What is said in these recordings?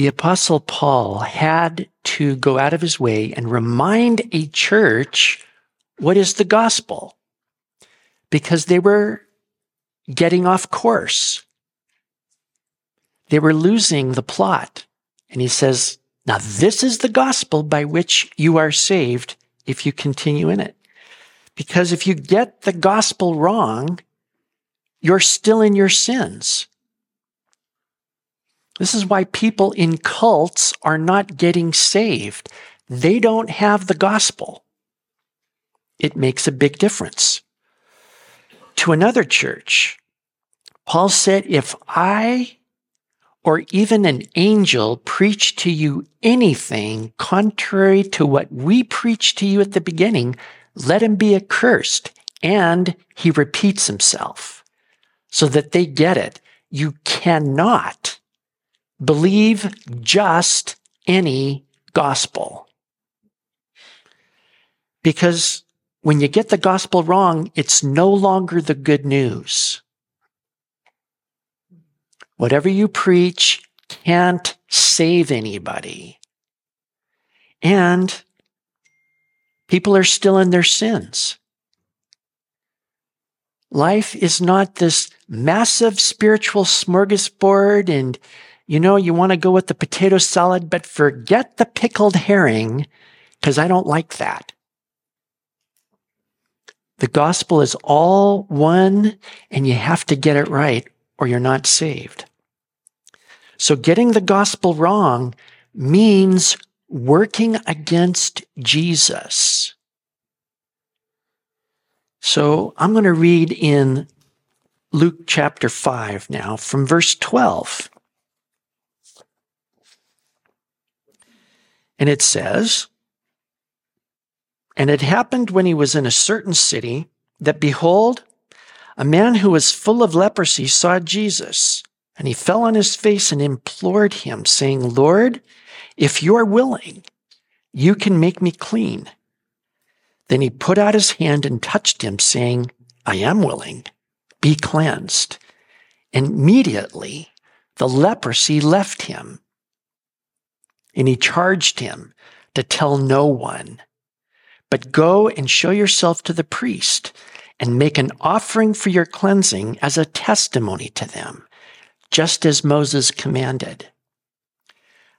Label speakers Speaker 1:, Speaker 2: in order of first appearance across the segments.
Speaker 1: the Apostle Paul had to go out of his way and remind a church what is the gospel because they were getting off course. They were losing the plot. And he says, Now, this is the gospel by which you are saved if you continue in it. Because if you get the gospel wrong, you're still in your sins. This is why people in cults are not getting saved. They don't have the gospel. It makes a big difference. To another church, Paul said, If I or even an angel preach to you anything contrary to what we preached to you at the beginning, let him be accursed. And he repeats himself so that they get it. You cannot believe just any gospel. Because when you get the gospel wrong, it's no longer the good news. Whatever you preach can't save anybody. And people are still in their sins. Life is not this massive spiritual smorgasbord and you know, you want to go with the potato salad, but forget the pickled herring because I don't like that. The gospel is all one and you have to get it right or you're not saved. So getting the gospel wrong means working against Jesus. So I'm going to read in Luke chapter 5 now from verse 12. And it says, And it happened when he was in a certain city that behold, a man who was full of leprosy saw Jesus, and he fell on his face and implored him, saying, Lord, if you are willing, you can make me clean. Then he put out his hand and touched him, saying, I am willing, be cleansed. And immediately the leprosy left him and he charged him to tell no one, but go and show yourself to the priest and make an offering for your cleansing as a testimony to them, just as Moses commanded.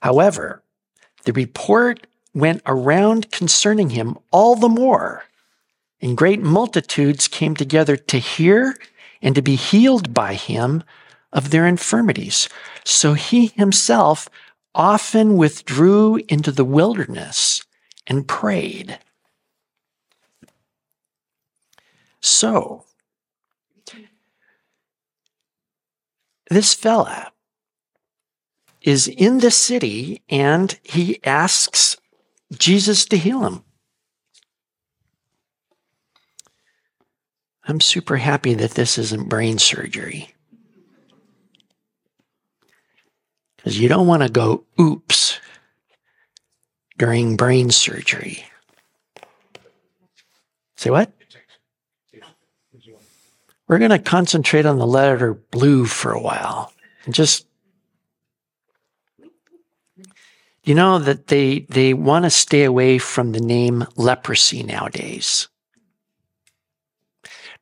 Speaker 1: However, the report went around concerning him all the more, and great multitudes came together to hear and to be healed by him of their infirmities. So he himself often withdrew into the wilderness and prayed. So, this fella is in the city and he asks Jesus to heal him. I'm super happy that this isn't brain surgery. Because you don't want to go oops during brain surgery. Say what? We're going to concentrate on the letter blue for a while and just you know that they they want to stay away from the name leprosy nowadays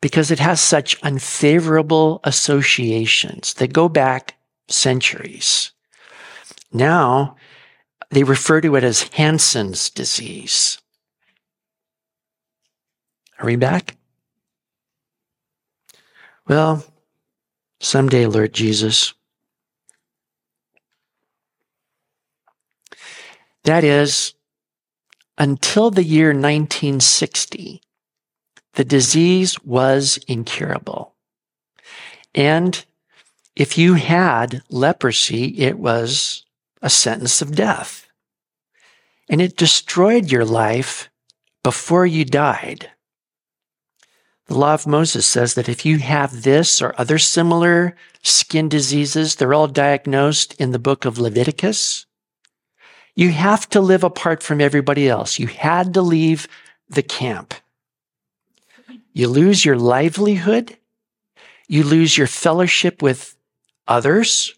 Speaker 1: because it has such unfavorable associations that go back centuries. Now they refer to it as Hansen's disease. Are we back? Well, someday, Lord Jesus. That is, until the year 1960, the disease was incurable. And if you had leprosy, it was a sentence of death. And it destroyed your life before you died. The law of Moses says that if you have this or other similar skin diseases, they're all diagnosed in the book of Leviticus. You have to live apart from everybody else. You had to leave the camp. You lose your livelihood. You lose your fellowship with others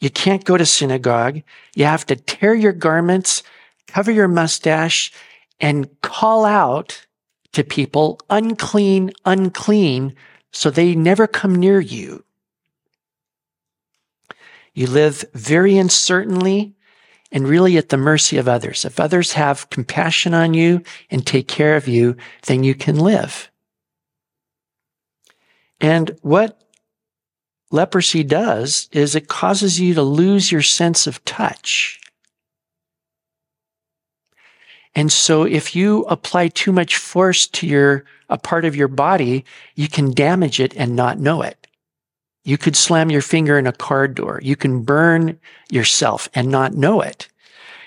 Speaker 1: You can't go to synagogue. You have to tear your garments, cover your mustache, and call out to people, unclean, unclean, so they never come near you. You live very uncertainly and really at the mercy of others. If others have compassion on you and take care of you, then you can live. And what leprosy does is it causes you to lose your sense of touch. And so if you apply too much force to your, a part of your body, you can damage it and not know it. You could slam your finger in a car door. You can burn yourself and not know it.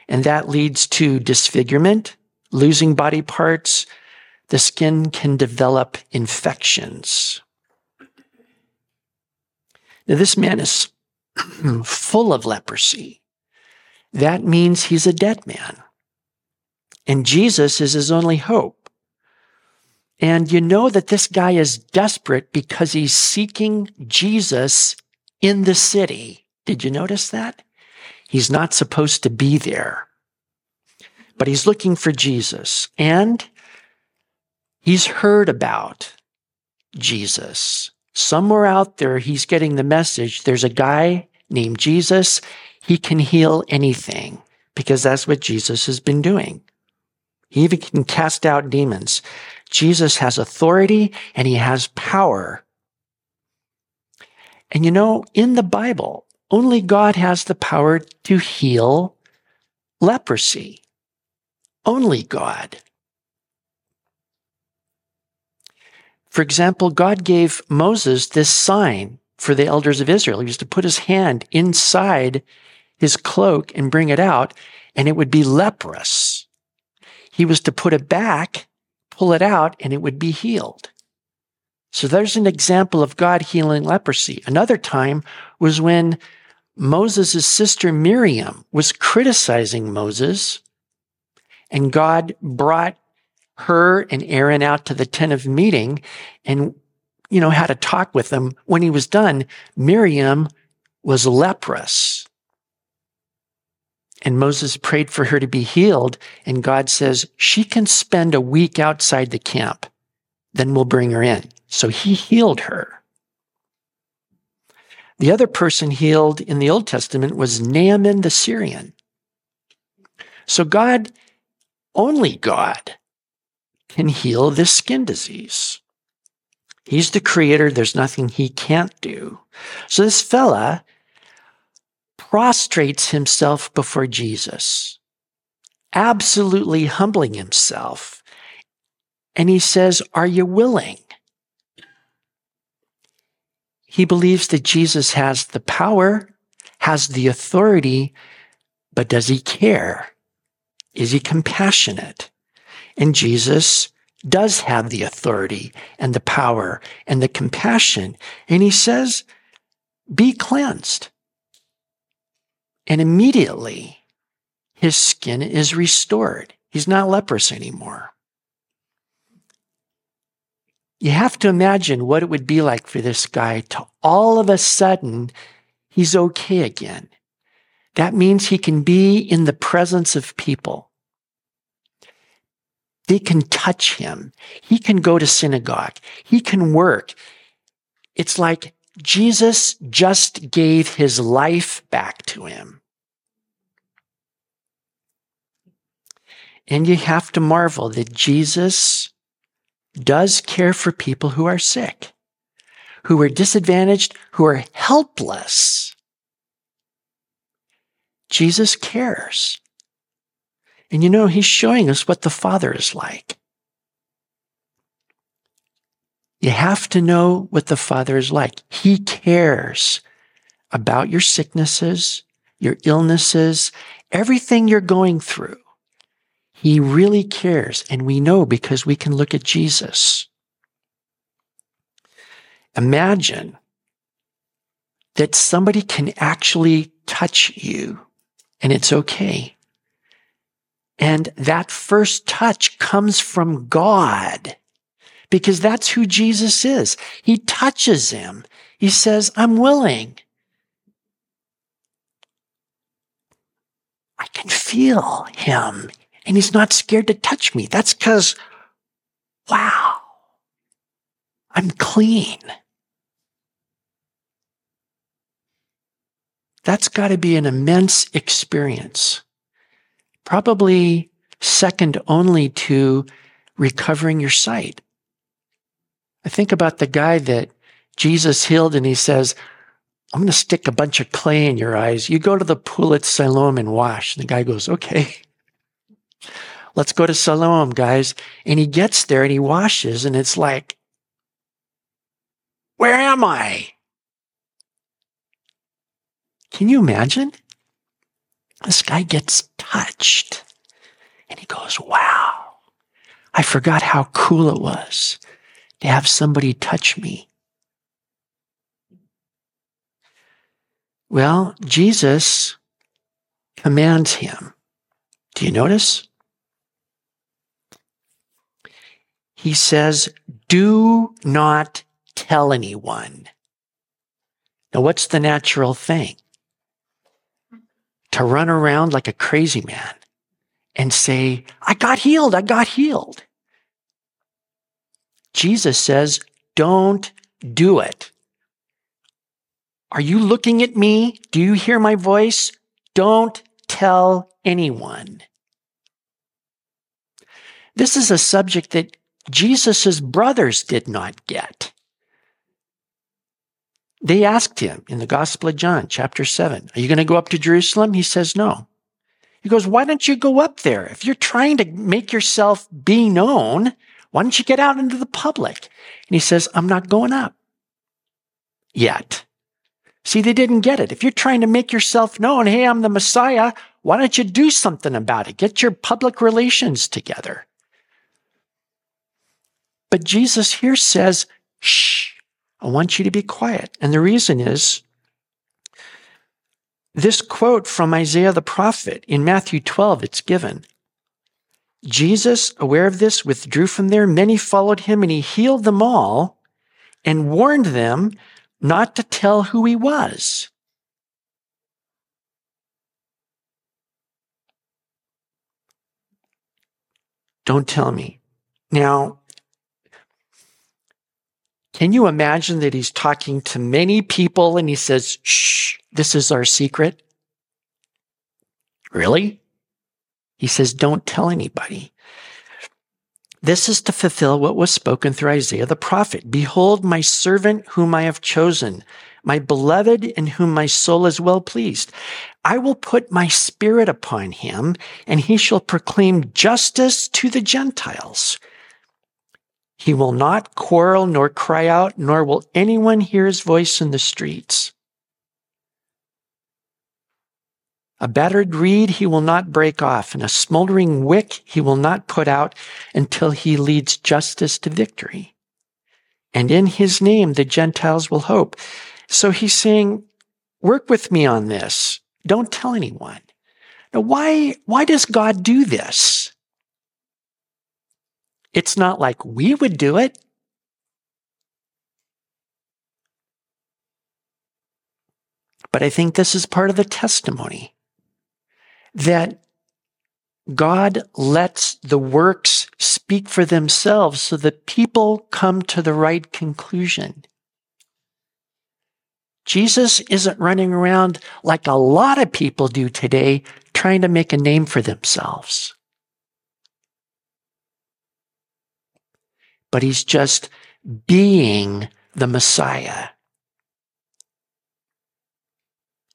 Speaker 1: And that leads to disfigurement, losing body parts. The skin can develop infections. Now, this man is full of leprosy. That means he's a dead man. And Jesus is his only hope. And you know that this guy is desperate because he's seeking Jesus in the city. Did you notice that? He's not supposed to be there, but he's looking for Jesus. And he's heard about Jesus. Somewhere out there, he's getting the message there's a guy named Jesus. He can heal anything because that's what Jesus has been doing. He even can cast out demons. Jesus has authority and he has power. And you know, in the Bible, only God has the power to heal leprosy. Only God. For example, God gave Moses this sign for the elders of Israel. He was to put his hand inside his cloak and bring it out, and it would be leprous. He was to put it back, pull it out, and it would be healed. So there's an example of God healing leprosy. Another time was when Moses' sister Miriam was criticizing Moses, and God brought her and Aaron out to the tent of meeting and, you know, had a talk with them. When he was done, Miriam was leprous. And Moses prayed for her to be healed. And God says, she can spend a week outside the camp. Then we'll bring her in. So he healed her. The other person healed in the Old Testament was Naaman the Syrian. So God, only God, can heal this skin disease. He's the creator. There's nothing he can't do. So this fella prostrates himself before Jesus, absolutely humbling himself. And he says, Are you willing? He believes that Jesus has the power, has the authority, but does he care? Is he compassionate? And Jesus does have the authority and the power and the compassion. And he says, be cleansed. And immediately his skin is restored. He's not leprous anymore. You have to imagine what it would be like for this guy to all of a sudden, he's okay again. That means he can be in the presence of people. They can touch him. He can go to synagogue. He can work. It's like Jesus just gave his life back to him. And you have to marvel that Jesus does care for people who are sick, who are disadvantaged, who are helpless. Jesus cares. And you know, he's showing us what the Father is like. You have to know what the Father is like. He cares about your sicknesses, your illnesses, everything you're going through. He really cares. And we know because we can look at Jesus. Imagine that somebody can actually touch you and it's okay. And that first touch comes from God because that's who Jesus is. He touches him. He says, I'm willing. I can feel him and he's not scared to touch me. That's because, wow, I'm clean. That's got to be an immense experience. Probably second only to recovering your sight. I think about the guy that Jesus healed and he says, I'm going to stick a bunch of clay in your eyes. You go to the pool at Siloam and wash. And the guy goes, okay. Let's go to Siloam, guys. And he gets there and he washes and it's like, where am I? Can you imagine? This guy gets touched and he goes, wow, I forgot how cool it was to have somebody touch me. Well, Jesus commands him. Do you notice? He says, do not tell anyone. Now, what's the natural thing? To run around like a crazy man and say, I got healed, I got healed. Jesus says, don't do it. Are you looking at me? Do you hear my voice? Don't tell anyone. This is a subject that Jesus' brothers did not get. They asked him in the Gospel of John, chapter 7, Are you going to go up to Jerusalem? He says, No. He goes, Why don't you go up there? If you're trying to make yourself be known, why don't you get out into the public? And he says, I'm not going up yet. See, they didn't get it. If you're trying to make yourself known, hey, I'm the Messiah, why don't you do something about it? Get your public relations together. But Jesus here says, shh, I want you to be quiet. And the reason is this quote from Isaiah the prophet in Matthew 12, it's given. Jesus, aware of this, withdrew from there. Many followed him and he healed them all and warned them not to tell who he was. Don't tell me. Now, can you imagine that he's talking to many people and he says, shh, this is our secret? Really? He says, don't tell anybody. This is to fulfill what was spoken through Isaiah the prophet. Behold, my servant whom I have chosen, my beloved in whom my soul is well pleased. I will put my spirit upon him and he shall proclaim justice to the Gentiles. He will not quarrel nor cry out, nor will anyone hear his voice in the streets. A battered reed he will not break off, and a smoldering wick he will not put out until he leads justice to victory. And in his name the Gentiles will hope. So he's saying, work with me on this. Don't tell anyone. Now, why, why does God do this? It's not like we would do it. But I think this is part of the testimony that God lets the works speak for themselves so that people come to the right conclusion. Jesus isn't running around like a lot of people do today, trying to make a name for themselves. But he's just being the Messiah.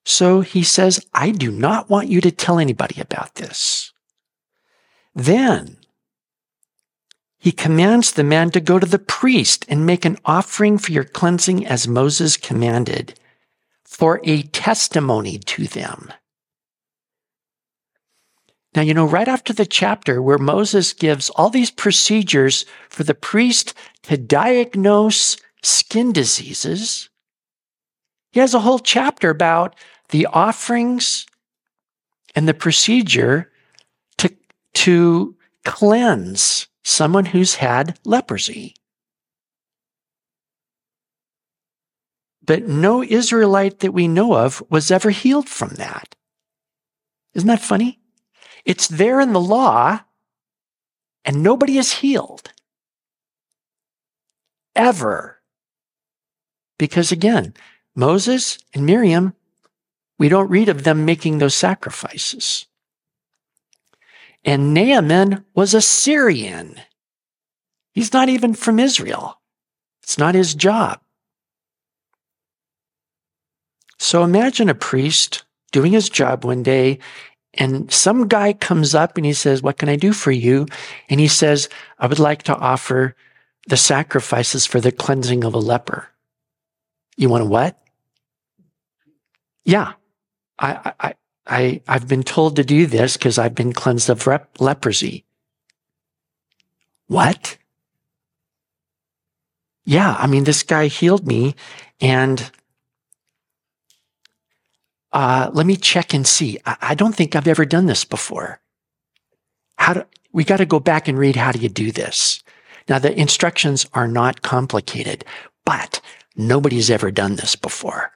Speaker 1: So he says, I do not want you to tell anybody about this. Then he commands the man to go to the priest and make an offering for your cleansing as Moses commanded for a testimony to them. Now, you know, right after the chapter where Moses gives all these procedures for the priest to diagnose skin diseases, he has a whole chapter about the offerings and the procedure to, to cleanse someone who's had leprosy. But no Israelite that we know of was ever healed from that. Isn't that funny? It's there in the law, and nobody is healed. Ever. Because again, Moses and Miriam, we don't read of them making those sacrifices. And Naaman was a Syrian. He's not even from Israel. It's not his job. So imagine a priest doing his job one day and some guy comes up and he says, What can I do for you? And he says, I would like to offer the sacrifices for the cleansing of a leper. You want to what? Yeah. I, I, I, I've been told to do this because I've been cleansed of rep- leprosy. What? Yeah. I mean, this guy healed me and uh, let me check and see. I, I, don't think I've ever done this before. How do we got to go back and read how do you do this? Now the instructions are not complicated, but nobody's ever done this before.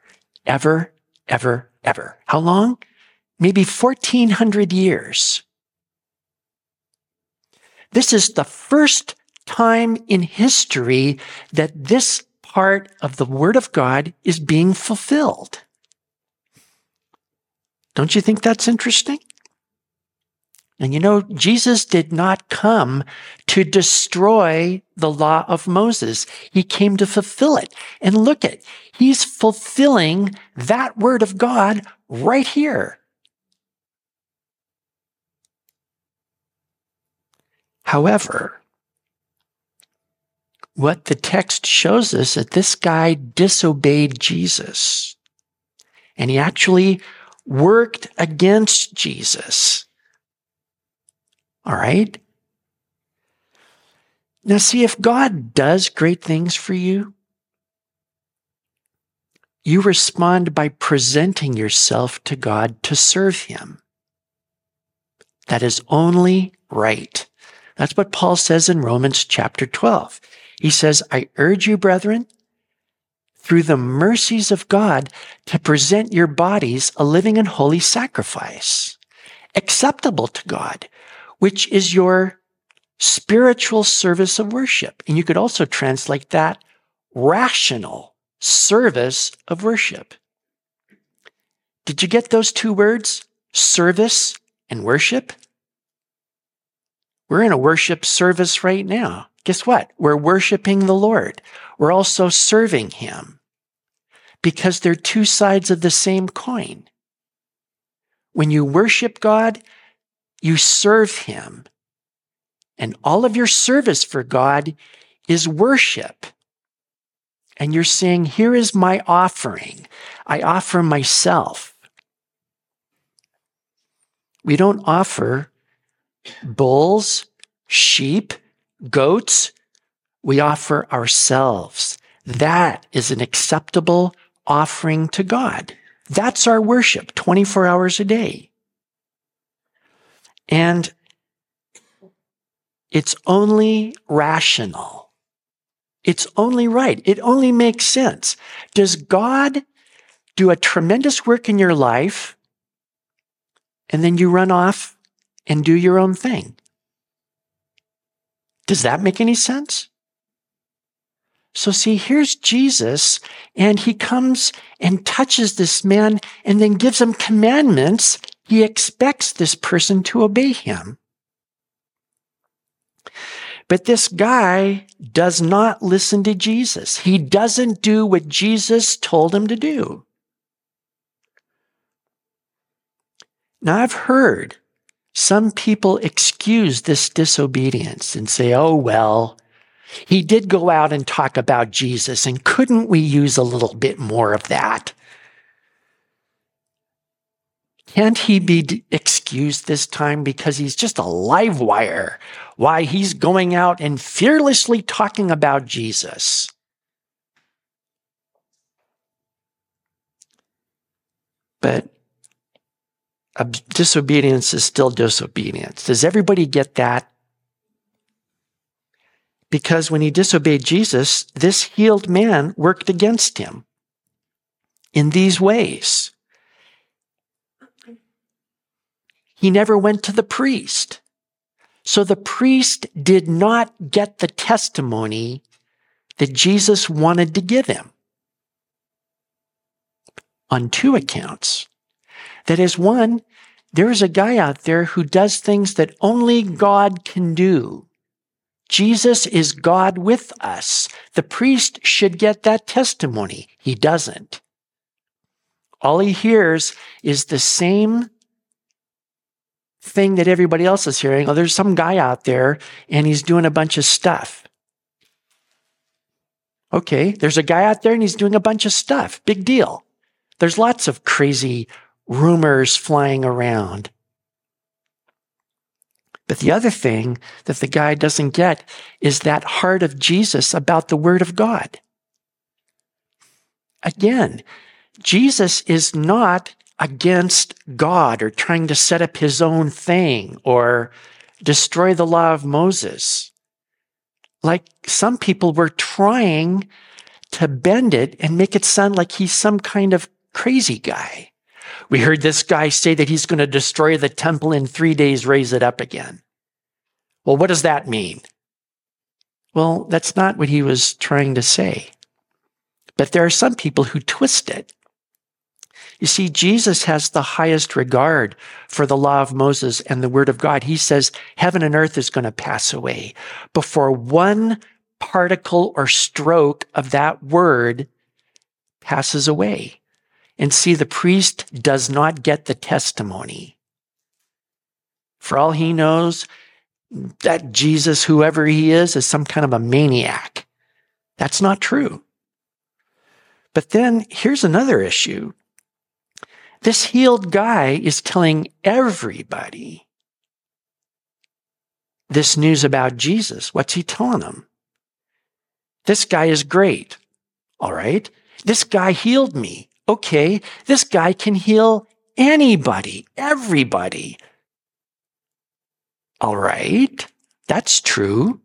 Speaker 1: Ever, ever, ever. How long? Maybe 1400 years. This is the first time in history that this part of the Word of God is being fulfilled. Don't you think that's interesting? And you know, Jesus did not come to destroy the law of Moses. He came to fulfill it. And look at, he's fulfilling that word of God right here. However, what the text shows us is that this guy disobeyed Jesus. And he actually worked against Jesus. All right? Now, see, if God does great things for you, you respond by presenting yourself to God to serve Him. That is only right. That's what Paul says in Romans chapter 12. He says, I urge you, brethren, through the mercies of God to present your bodies a living and holy sacrifice, acceptable to God, which is your spiritual service of worship. And you could also translate that rational service of worship. Did you get those two words? Service and worship? We're in a worship service right now. Guess what? We're worshiping the Lord. We're also serving Him because they're two sides of the same coin. When you worship God, you serve Him. And all of your service for God is worship. And you're saying, Here is my offering. I offer myself. We don't offer bulls, sheep, goats. We offer ourselves. That is an acceptable offering to God. That's our worship 24 hours a day. And it's only rational. It's only right. It only makes sense. Does God do a tremendous work in your life and then you run off and do your own thing? Does that make any sense? So see, here's Jesus and he comes and touches this man and then gives him commandments. He expects this person to obey him. But this guy does not listen to Jesus. He doesn't do what Jesus told him to do. Now I've heard some people excuse this disobedience and say, oh, well, he did go out and talk about Jesus, and couldn't we use a little bit more of that? Can't he be excused this time because he's just a live wire? Why he's going out and fearlessly talking about Jesus. But disobedience is still disobedience. Does everybody get that? Because when he disobeyed Jesus, this healed man worked against him in these ways. he never went to the priest. So the priest did not get the testimony that Jesus wanted to give him on two accounts. That is, one, there is a guy out there who does things that only God can do. Jesus is God with us. The priest should get that testimony. He doesn't. All he hears is the same thing that everybody else is hearing. Oh, there's some guy out there and he's doing a bunch of stuff. Okay, there's a guy out there and he's doing a bunch of stuff. Big deal. There's lots of crazy rumors flying around. But the other thing that the guy doesn't get is that heart of Jesus about the Word of God. Again, Jesus is not against God or trying to set up his own thing or destroy the law of Moses. Like some people were trying to bend it and make it sound like he's some kind of crazy guy. We heard this guy say that he's going to destroy the temple in three days, raise it up again. Well, what does that mean? Well, that's not what he was trying to say. But there are some people who twist it. You see, Jesus has the highest regard for the law of Moses and the word of God. He says heaven and earth is going to pass away before one particle or stroke of that word passes away. And see, the priest does not get the testimony. For all he knows, that Jesus, whoever he is, is some kind of a maniac. That's not true. But then here's another issue. This healed guy is telling everybody this news about Jesus. What's he telling them? This guy is great. All right. This guy healed me okay, this guy can heal anybody, everybody. All right, that's true.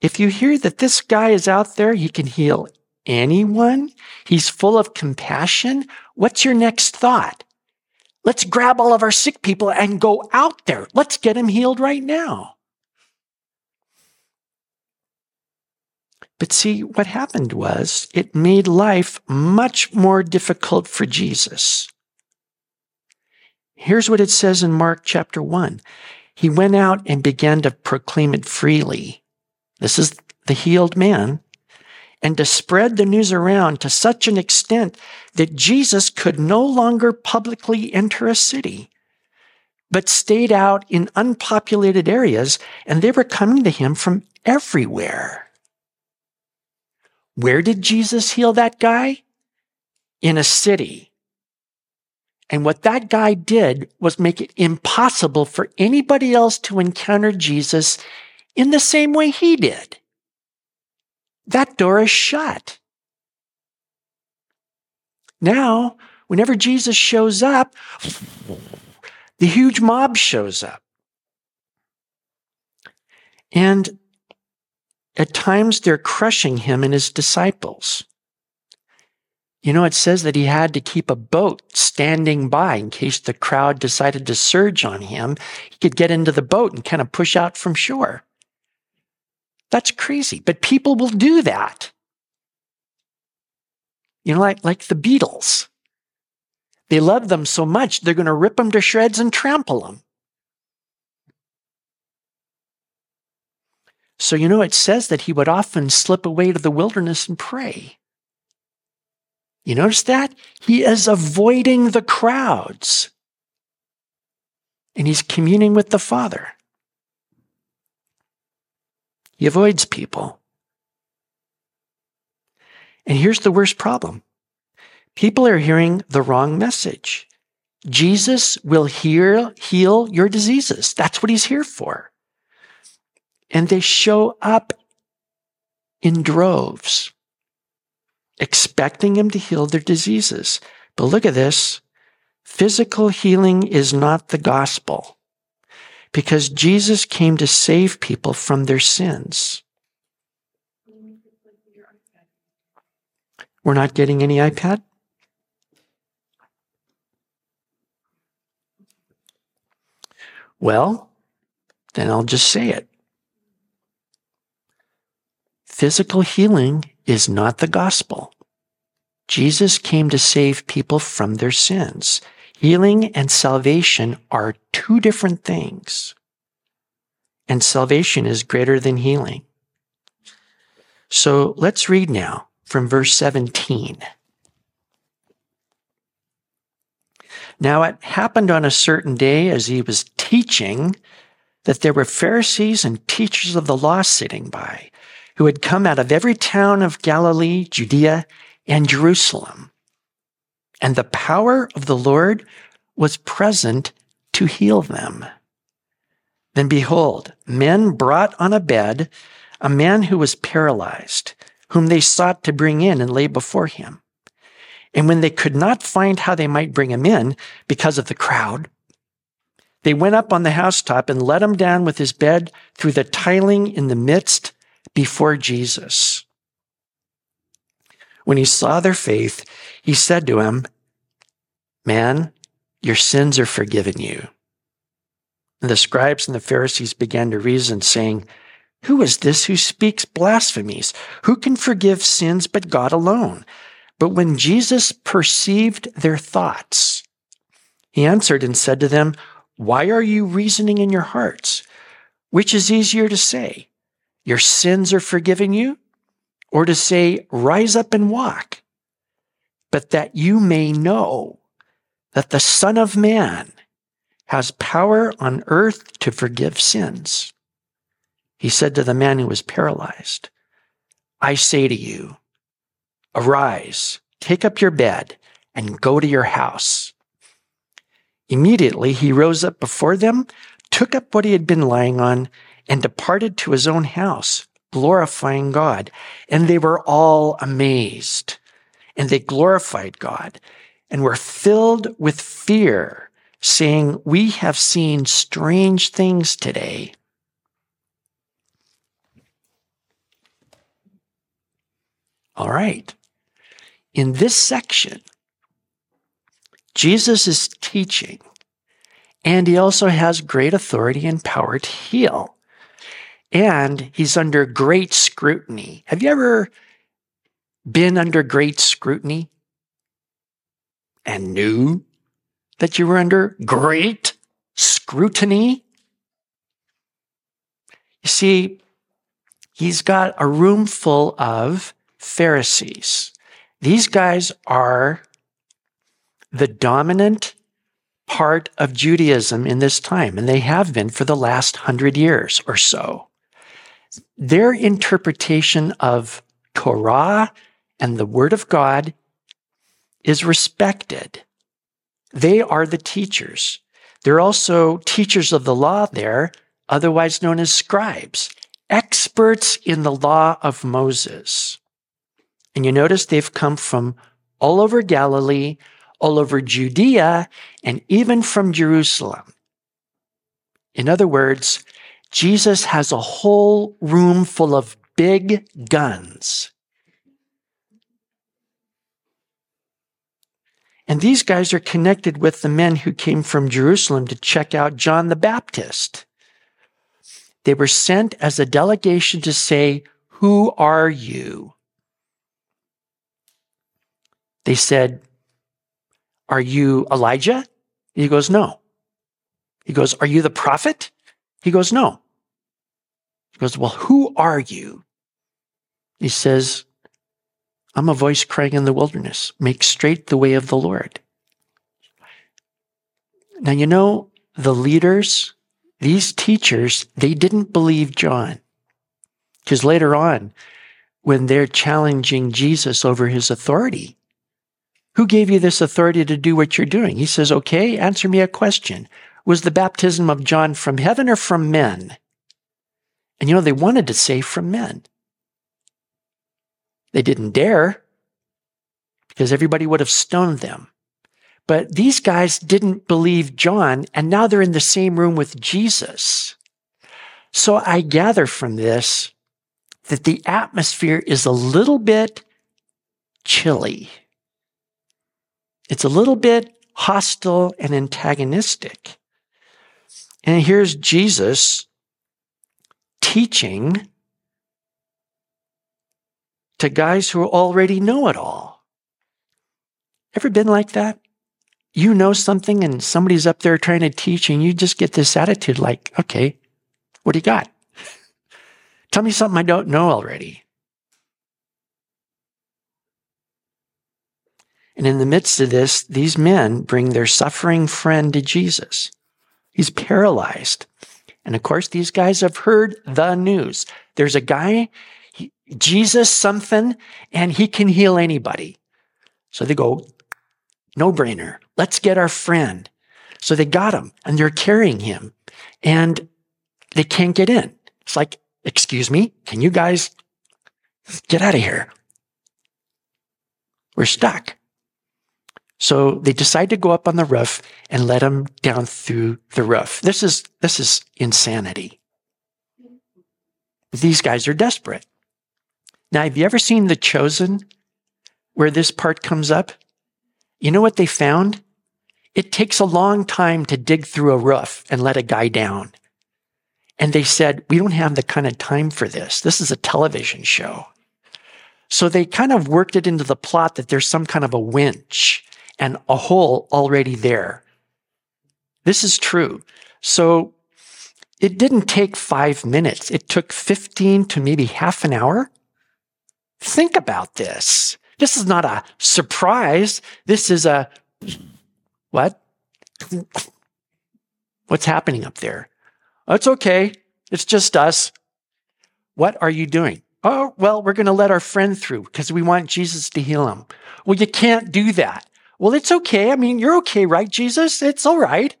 Speaker 1: If you hear that this guy is out there, he can heal anyone, he's full of compassion, what's your next thought? Let's grab all of our sick people and go out there. Let's get him healed right now. But see, what happened was it made life much more difficult for Jesus. Here's what it says in Mark chapter 1. He went out and began to proclaim it freely. This is the healed man. And to spread the news around to such an extent that Jesus could no longer publicly enter a city, but stayed out in unpopulated areas, and they were coming to him from everywhere. Where did Jesus heal that guy? In a city. And what that guy did was make it impossible for anybody else to encounter Jesus in the same way he did. That door is shut. Now, whenever Jesus shows up, the huge mob shows up. And at times, they're crushing him and his disciples. You know, it says that he had to keep a boat standing by in case the crowd decided to surge on him. He could get into the boat and kind of push out from shore. That's crazy, but people will do that. You know, like, like the Beatles. They love them so much, they're going to rip them to shreds and trample them. So, you know, it says that he would often slip away to the wilderness and pray. You notice that? He is avoiding the crowds and he's communing with the Father. He avoids people. And here's the worst problem people are hearing the wrong message. Jesus will heal, heal your diseases. That's what he's here for and they show up in droves, expecting him to heal their diseases. But look at this. Physical healing is not the gospel because Jesus came to save people from their sins. We're not getting any iPad? Well, then I'll just say it. Physical healing is not the gospel. Jesus came to save people from their sins. Healing and salvation are two different things. And salvation is greater than healing. So let's read now from verse 17. Now it happened on a certain day as he was teaching that there were Pharisees and teachers of the law sitting by who had come out of every town of Galilee, Judea, and Jerusalem. And the power of the Lord was present to heal them. Then behold, men brought on a bed a man who was paralyzed, whom they sought to bring in and lay before him. And when they could not find how they might bring him in because of the crowd, they went up on the housetop and let him down with his bed through the tiling in the midst before Jesus. When he saw their faith, he said to him, Man, your sins are forgiven you. And the scribes and the Pharisees began to reason, saying, Who is this who speaks blasphemies? Who can forgive sins but God alone? But when Jesus perceived their thoughts, he answered and said to them, Why are you reasoning in your hearts? Which is easier to say, Your sins are forgiven you? or to say, Rise up and walk, but that you may know that the Son of Man has power on earth to forgive sins. He said to the man who was paralyzed, I say to you, arise, take up your bed, and go to your house. Immediately he rose up before them, took up what he had been lying on, and departed to his own house glorifying God. And they were all amazed and they glorified God and were filled with fear, saying, We have seen strange things today. All right. In this section, Jesus is teaching, and he also has great authority and power to heal and he's under great scrutiny. Have you ever been under great scrutiny and knew that you were under great scrutiny? You see, he's got a room full of Pharisees. These guys are the dominant part of Judaism in this time, and they have been for the last hundred years or so their interpretation of Torah and the Word of God is respected. They are the teachers. They're also teachers of the law there, otherwise known as scribes, experts in the law of Moses. And you notice they've come from all over Galilee, all over Judea, and even from Jerusalem. In other words, Jesus has a whole room full of big guns. And these guys are connected with the men who came from Jerusalem to check out John the Baptist. They were sent as a delegation to say, Who are you? They said, Are you Elijah? He goes, No. He goes, Are you the prophet? He goes, No. He goes, Well, who are you? He says, I'm a voice crying in the wilderness, make straight the way of the Lord. Now, you know, the leaders, these teachers, they didn't believe John. Because later on, when they're challenging Jesus over his authority, who gave you this authority to do what you're doing? He says, okay, answer me a question. Was the baptism of John from heaven or from men? And you know, they wanted to save from men. They didn't dare because everybody would have stoned them. But these guys didn't believe John, and now they're in the same room with Jesus. So I gather from this that the atmosphere is a little bit chilly. It's a little bit hostile and antagonistic. And here's Jesus teaching to guys who already know it all. Ever been like that? You know something and somebody's up there trying to teach and you just get this attitude like, okay, what do you got? Tell me something I don't know already. And in the midst of this, these men bring their suffering friend to Jesus. He's paralyzed. And of course, these guys have heard the news. There's a guy, Jesus something, and he can heal anybody. So they go, no brainer. Let's get our friend. So they got him and they're carrying him and they can't get in. It's like, excuse me, can you guys get out of here? We're stuck. So they decide to go up on the roof and let him down through the roof. This is, this is insanity. These guys are desperate. Now, have you ever seen The Chosen where this part comes up? You know what they found? It takes a long time to dig through a roof and let a guy down. And they said, we don't have the kind of time for this. This is a television show. So they kind of worked it into the plot that there's some kind of a winch and a hole already there. This is true. So it didn't take five minutes. It took 15 to maybe half an hour. Think about this. This is not a surprise. This is a what? What's happening up there? It's okay. It's just us. What are you doing? Oh, well, we're going to let our friend through because we want Jesus to heal him. Well, you can't do that. Well, it's okay. I mean, you're okay, right, Jesus? It's all right.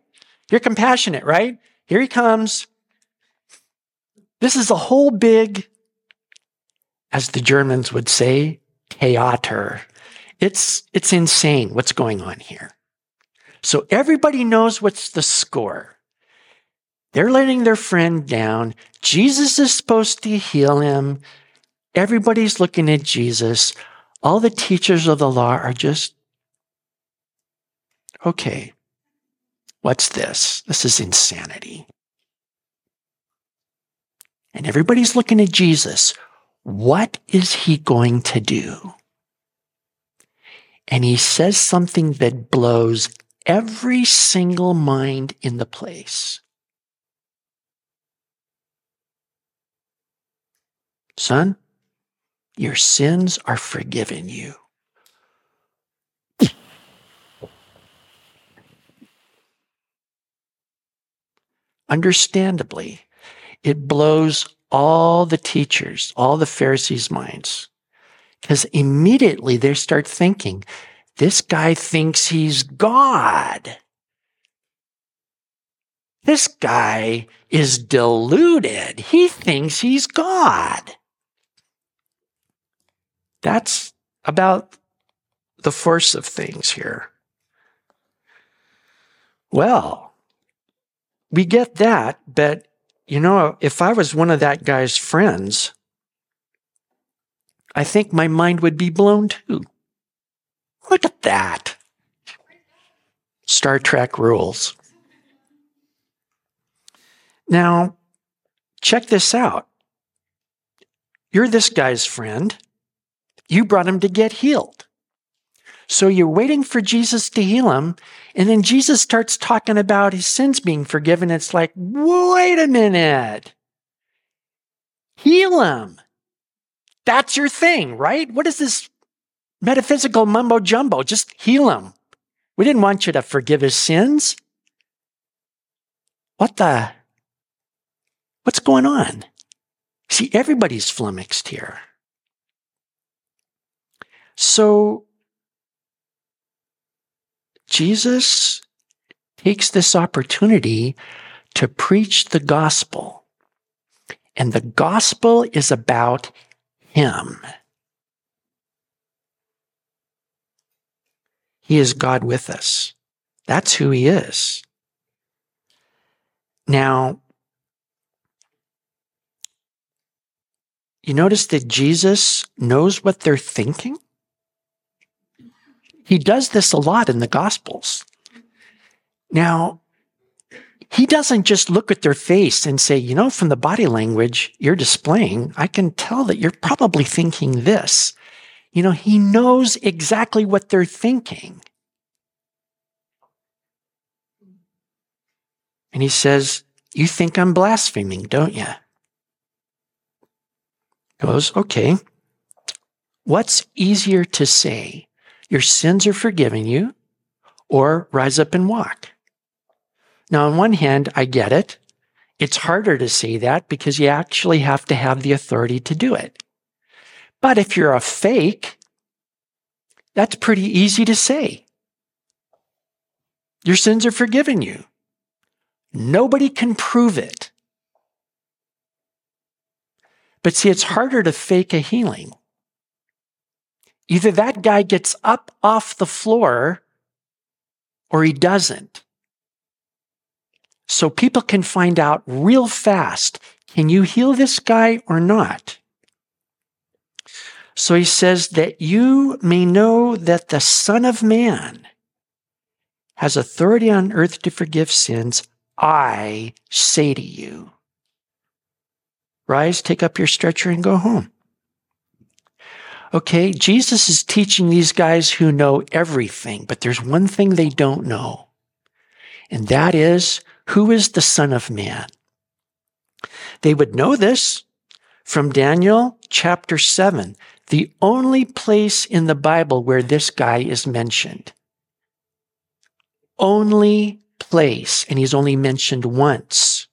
Speaker 1: You're compassionate, right? Here he comes. This is a whole big, as the Germans would say, theater. It's, it's insane what's going on here. So everybody knows what's the score. They're letting their friend down. Jesus is supposed to heal him. Everybody's looking at Jesus. All the teachers of the law are just okay, what's this? This is insanity. And everybody's looking at Jesus. What is he going to do? And he says something that blows every single mind in the place. Son, your sins are forgiven you. Understandably, it blows all the teachers, all the Pharisees' minds. Because immediately they start thinking, this guy thinks he's God. This guy is deluded. He thinks he's God. That's about the force of things here. Well, we get that, but you know, if I was one of that guy's friends, I think my mind would be blown too. Look at that. Star Trek rules. Now, check this out. You're this guy's friend. You brought him to get healed. So you're waiting for Jesus to heal him. And then Jesus starts talking about his sins being forgiven. It's like, wait a minute. Heal him. That's your thing, right? What is this metaphysical mumbo jumbo? Just heal him. We didn't want you to forgive his sins. What the? What's going on? See, everybody's flummoxed here. So Jesus takes this opportunity to preach the gospel. And the gospel is about him. He is God with us. That's who he is. Now, you notice that Jesus knows what they're thinking? He does this a lot in the Gospels. Now, he doesn't just look at their face and say, you know, from the body language you're displaying, I can tell that you're probably thinking this. You know, he knows exactly what they're thinking. And he says, You think I'm blaspheming, don't you? Goes, Okay. What's easier to say? Your sins are forgiven you, or rise up and walk? Now, on one hand, I get it. It's harder to say that because you actually have to have the authority to do it. But if you're a fake, that's pretty easy to say. Your sins are forgiven you. Nobody can prove it. But see, it's harder to fake a healing. Either that guy gets up off the floor or he doesn't. So people can find out real fast can you heal this guy or not? So he says that you may know that the Son of Man has authority on earth to forgive sins. I say to you, rise, take up your stretcher, and go home. Okay, Jesus is teaching these guys who know everything, but there's one thing they don't know, and that is who is the Son of Man? They would know this from Daniel chapter 7, the only place in the Bible where this guy is mentioned. Only place, and he's only mentioned once.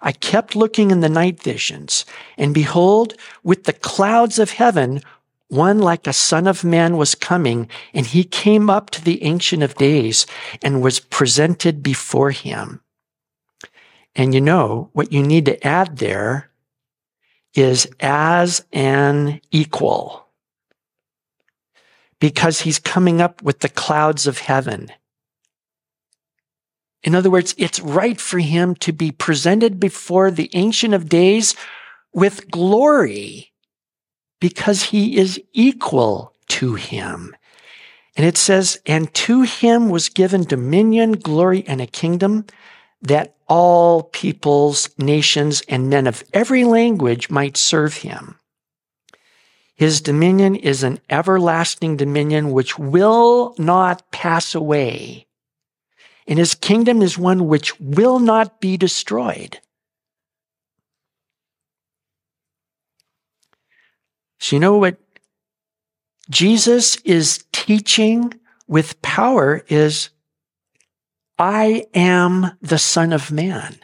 Speaker 1: I kept looking in the night visions, and behold, with the clouds of heaven, one like a son of man was coming, and he came up to the Ancient of Days and was presented before him. And you know, what you need to add there is as an equal. Because he's coming up with the clouds of heaven. In other words, it's right for him to be presented before the Ancient of Days with glory because he is equal to him. And it says, and to him was given dominion, glory, and a kingdom that all peoples, nations, and men of every language might serve him. His dominion is an everlasting dominion which will not pass away, and his kingdom is one which will not be destroyed. So, you know what Jesus is teaching with power is I am the Son of Man.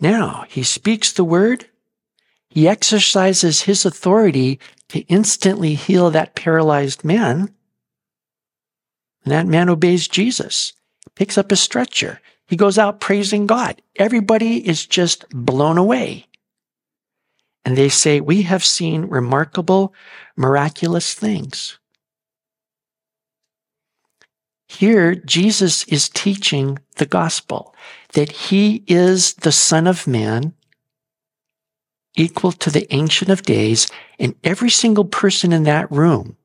Speaker 1: Now, he speaks the word. He exercises his authority to instantly heal that paralyzed man. And that man obeys Jesus, picks up his stretcher. He goes out praising God. Everybody is just blown away. And they say, We have seen remarkable, miraculous things. Here, Jesus is teaching the gospel that he is the Son of Man, equal to the Ancient of Days, and every single person in that room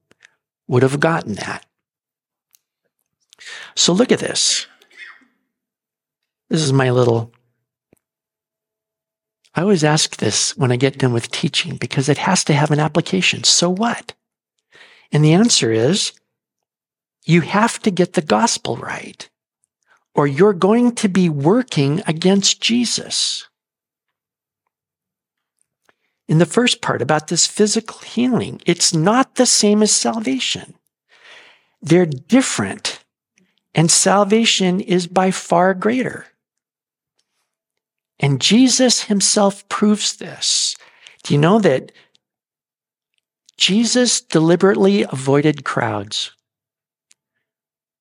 Speaker 1: would have gotten that. So look at this. This is my little. I always ask this when I get done with teaching because it has to have an application. So what? And the answer is you have to get the gospel right, or you're going to be working against Jesus. In the first part about this physical healing, it's not the same as salvation. They're different, and salvation is by far greater. And Jesus himself proves this. Do you know that Jesus deliberately avoided crowds?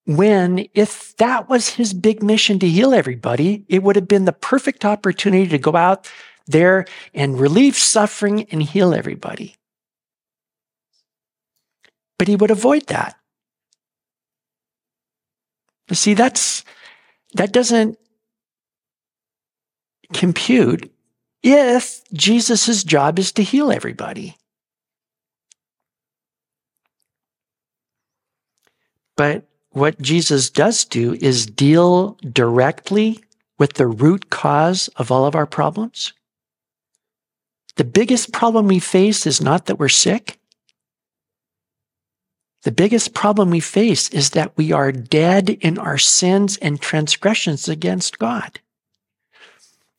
Speaker 1: when if that was his big mission to heal everybody, it would have been the perfect opportunity to go out there and relieve suffering and heal everybody. But he would avoid that. See, that's that doesn't compute if Jesus' job is to heal everybody. But what Jesus does do is deal directly with the root cause of all of our problems. The biggest problem we face is not that we're sick. The biggest problem we face is that we are dead in our sins and transgressions against God.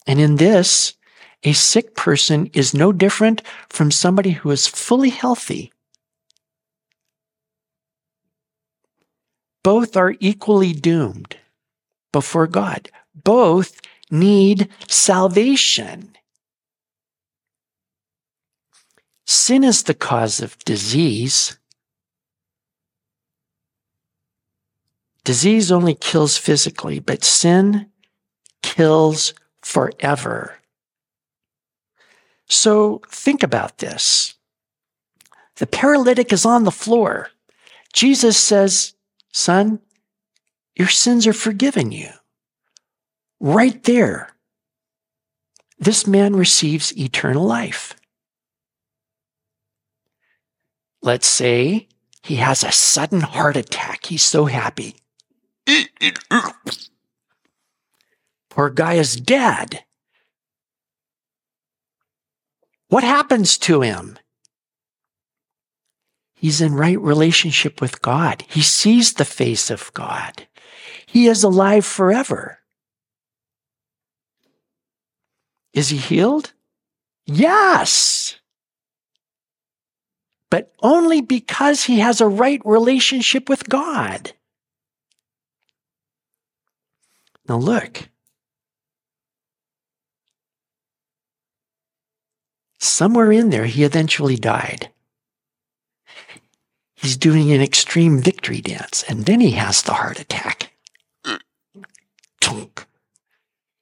Speaker 1: And in this, a sick person is no different from somebody who is fully healthy. Both are equally doomed before God. Both need salvation. Sin is the cause of disease. Disease only kills physically, but sin kills forever. So think about this. The paralytic is on the floor. Jesus says, Son, your sins are forgiven you. Right there. This man receives eternal life. Let's say he has a sudden heart attack. He's so happy. Guy is dead. What happens to him? He's in right relationship with God. He sees the face of God. He is alive forever. Is he healed? Yes. But only because he has a right relationship with God. Now look. Somewhere in there, he eventually died. He's doing an extreme victory dance, and then he has the heart attack.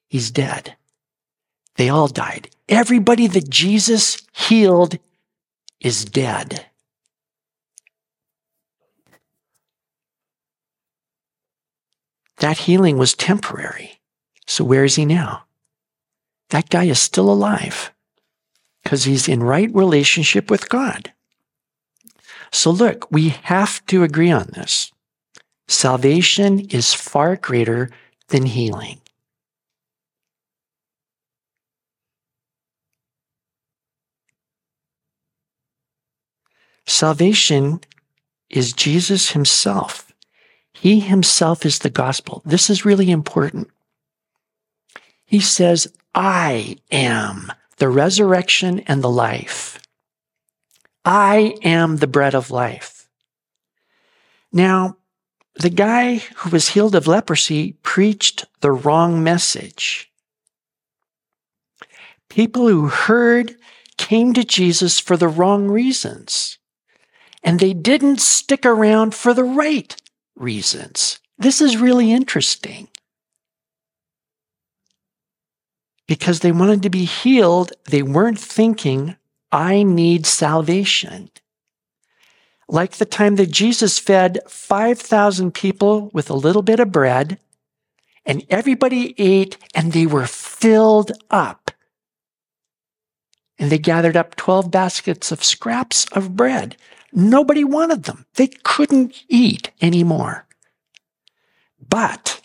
Speaker 1: He's dead. They all died. Everybody that Jesus healed is dead. That healing was temporary. So where is he now? That guy is still alive because he's in right relationship with God. So look, we have to agree on this. Salvation is far greater than healing. Salvation is Jesus himself. He himself is the gospel. This is really important. He says, I am the resurrection and the life. I am the bread of life. Now, the guy who was healed of leprosy preached the wrong message. People who heard came to Jesus for the wrong reasons and they didn't stick around for the right reasons. This is really interesting. Because they wanted to be healed, they weren't thinking, I need salvation. Like the time that Jesus fed 5,000 people with a little bit of bread, and everybody ate and they were filled up. And they gathered up 12 baskets of scraps of bread. Nobody wanted them. They couldn't eat anymore. But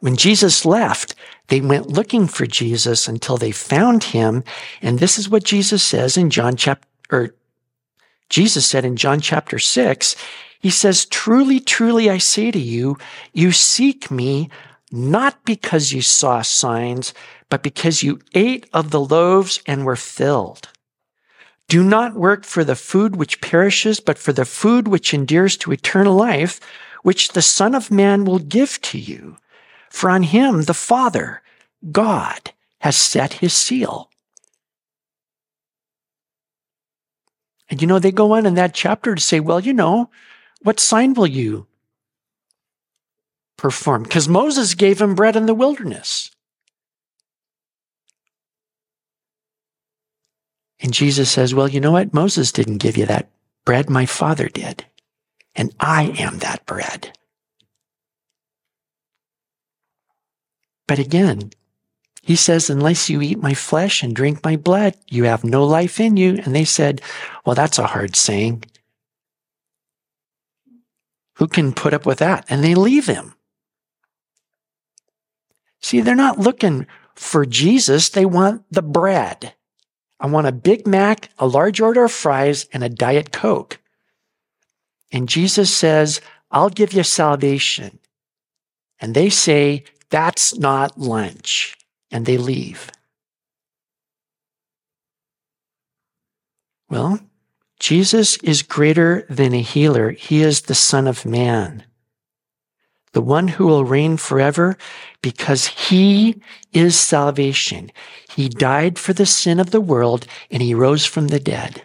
Speaker 1: when Jesus left, they went looking for Jesus until they found him. And this is what Jesus says in John chapter, or Jesus said in John chapter six. He says, truly, truly, I say to you, you seek me not because you saw signs, but because you ate of the loaves and were filled. Do not work for the food which perishes, but for the food which endures to eternal life, which the Son of Man will give to you. For on him the Father, God, has set his seal. And you know, they go on in that chapter to say, well, you know, what sign will you perform? Because Moses gave him bread in the wilderness. And Jesus says, Well, you know what? Moses didn't give you that bread. My Father did. And I am that bread. But again, he says, Unless you eat my flesh and drink my blood, you have no life in you. And they said, Well, that's a hard saying. Who can put up with that? And they leave him. See, they're not looking for Jesus. They want the bread. I want a Big Mac, a large order of fries, and a Diet Coke. And Jesus says, I'll give you salvation. And they say, that's not lunch. And they leave. Well, Jesus is greater than a healer. He is the Son of Man, the one who will reign forever because he is salvation. He died for the sin of the world and he rose from the dead.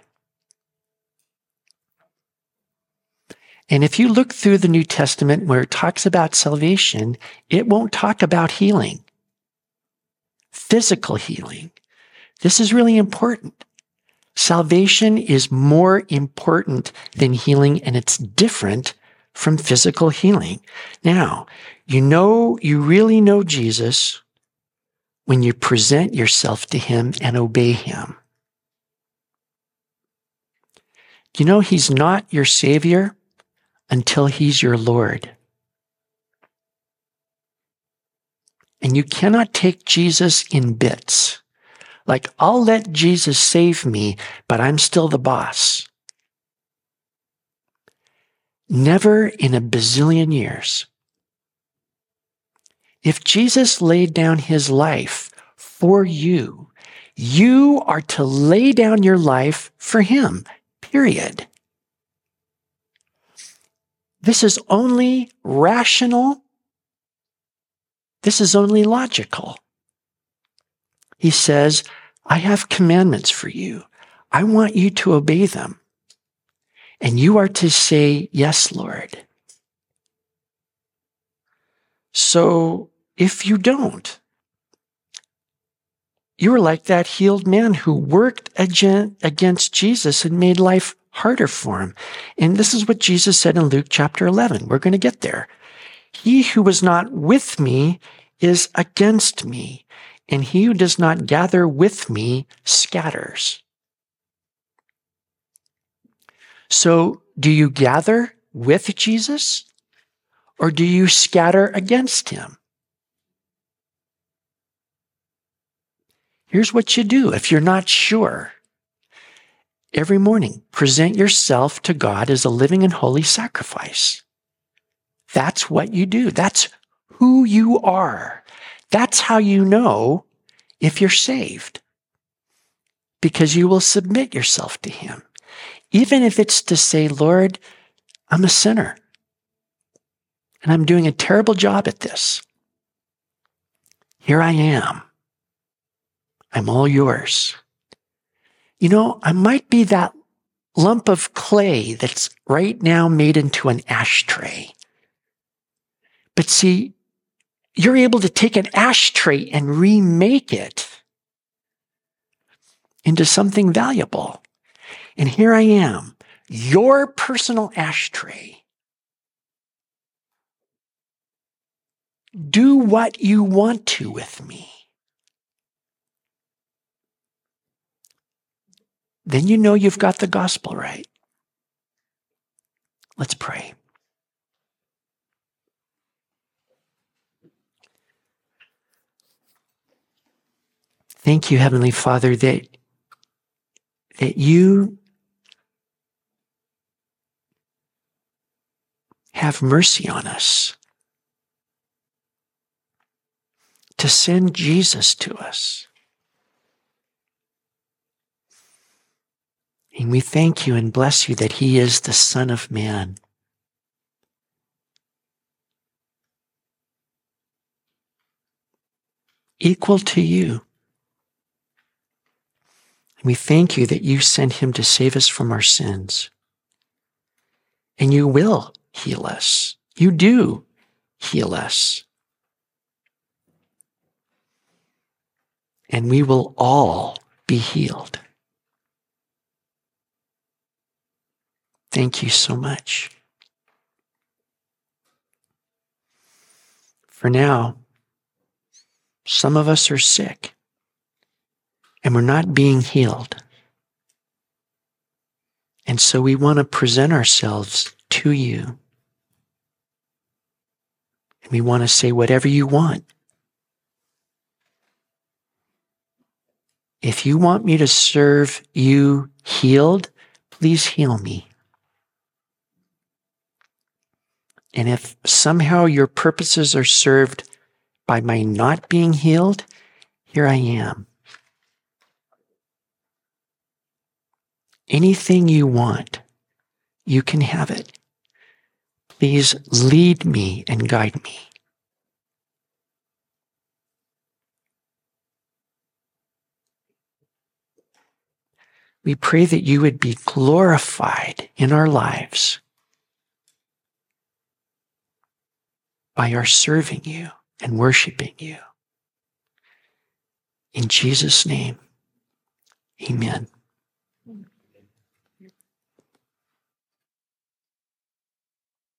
Speaker 1: And if you look through the New Testament where it talks about salvation, it won't talk about healing, physical healing. This is really important. Salvation is more important than healing and it's different from physical healing. Now, you know, you really know Jesus when you present yourself to him and obey him. You know, he's not your savior until he's your Lord. And you cannot take Jesus in bits. Like, I'll let Jesus save me, but I'm still the boss. Never in a bazillion years. If Jesus laid down his life for you, you are to lay down your life for him, period. This is only rational. This is only logical. He says, I have commandments for you. I want you to obey them. And you are to say, Yes, Lord. So if you don't, you are like that healed man who worked against Jesus and made life harder for him. And this is what Jesus said in Luke chapter 11. We're going to get there. He who was not with me is against me, and he who does not gather with me scatters. So, do you gather with Jesus or do you scatter against him? Here's what you do if you're not sure every morning. Present yourself to God as a living and holy sacrifice. That's what you do. That's who you are. That's how you know if you're saved. Because you will submit yourself to Him. Even if it's to say, Lord, I'm a sinner and I'm doing a terrible job at this. Here I am. I'm all yours you know, I might be that lump of clay that's right now made into an ashtray. But see, you're able to take an ashtray and remake it into something valuable. And here I am, your personal ashtray. Do what you want to with me. Then you know you've got the gospel right. Let's pray. Thank you, Heavenly Father, that, that you have mercy on us, to send Jesus to us. And we thank you and bless you that he is the Son of Man. Equal to you. And we thank you that you sent him to save us from our sins. And you will heal us. You do heal us. And we will all be healed. Thank you so much. For now, some of us are sick and we're not being healed. And so we want to present ourselves to you And we want to say whatever you want. If you want me to serve you healed, please heal me. And if somehow your purposes are served by my not being healed, here I am. Anything you want, you can have it. Please lead me and guide me. We pray that you would be glorified in our lives by our serving you and worshiping you. In Jesus' name, amen.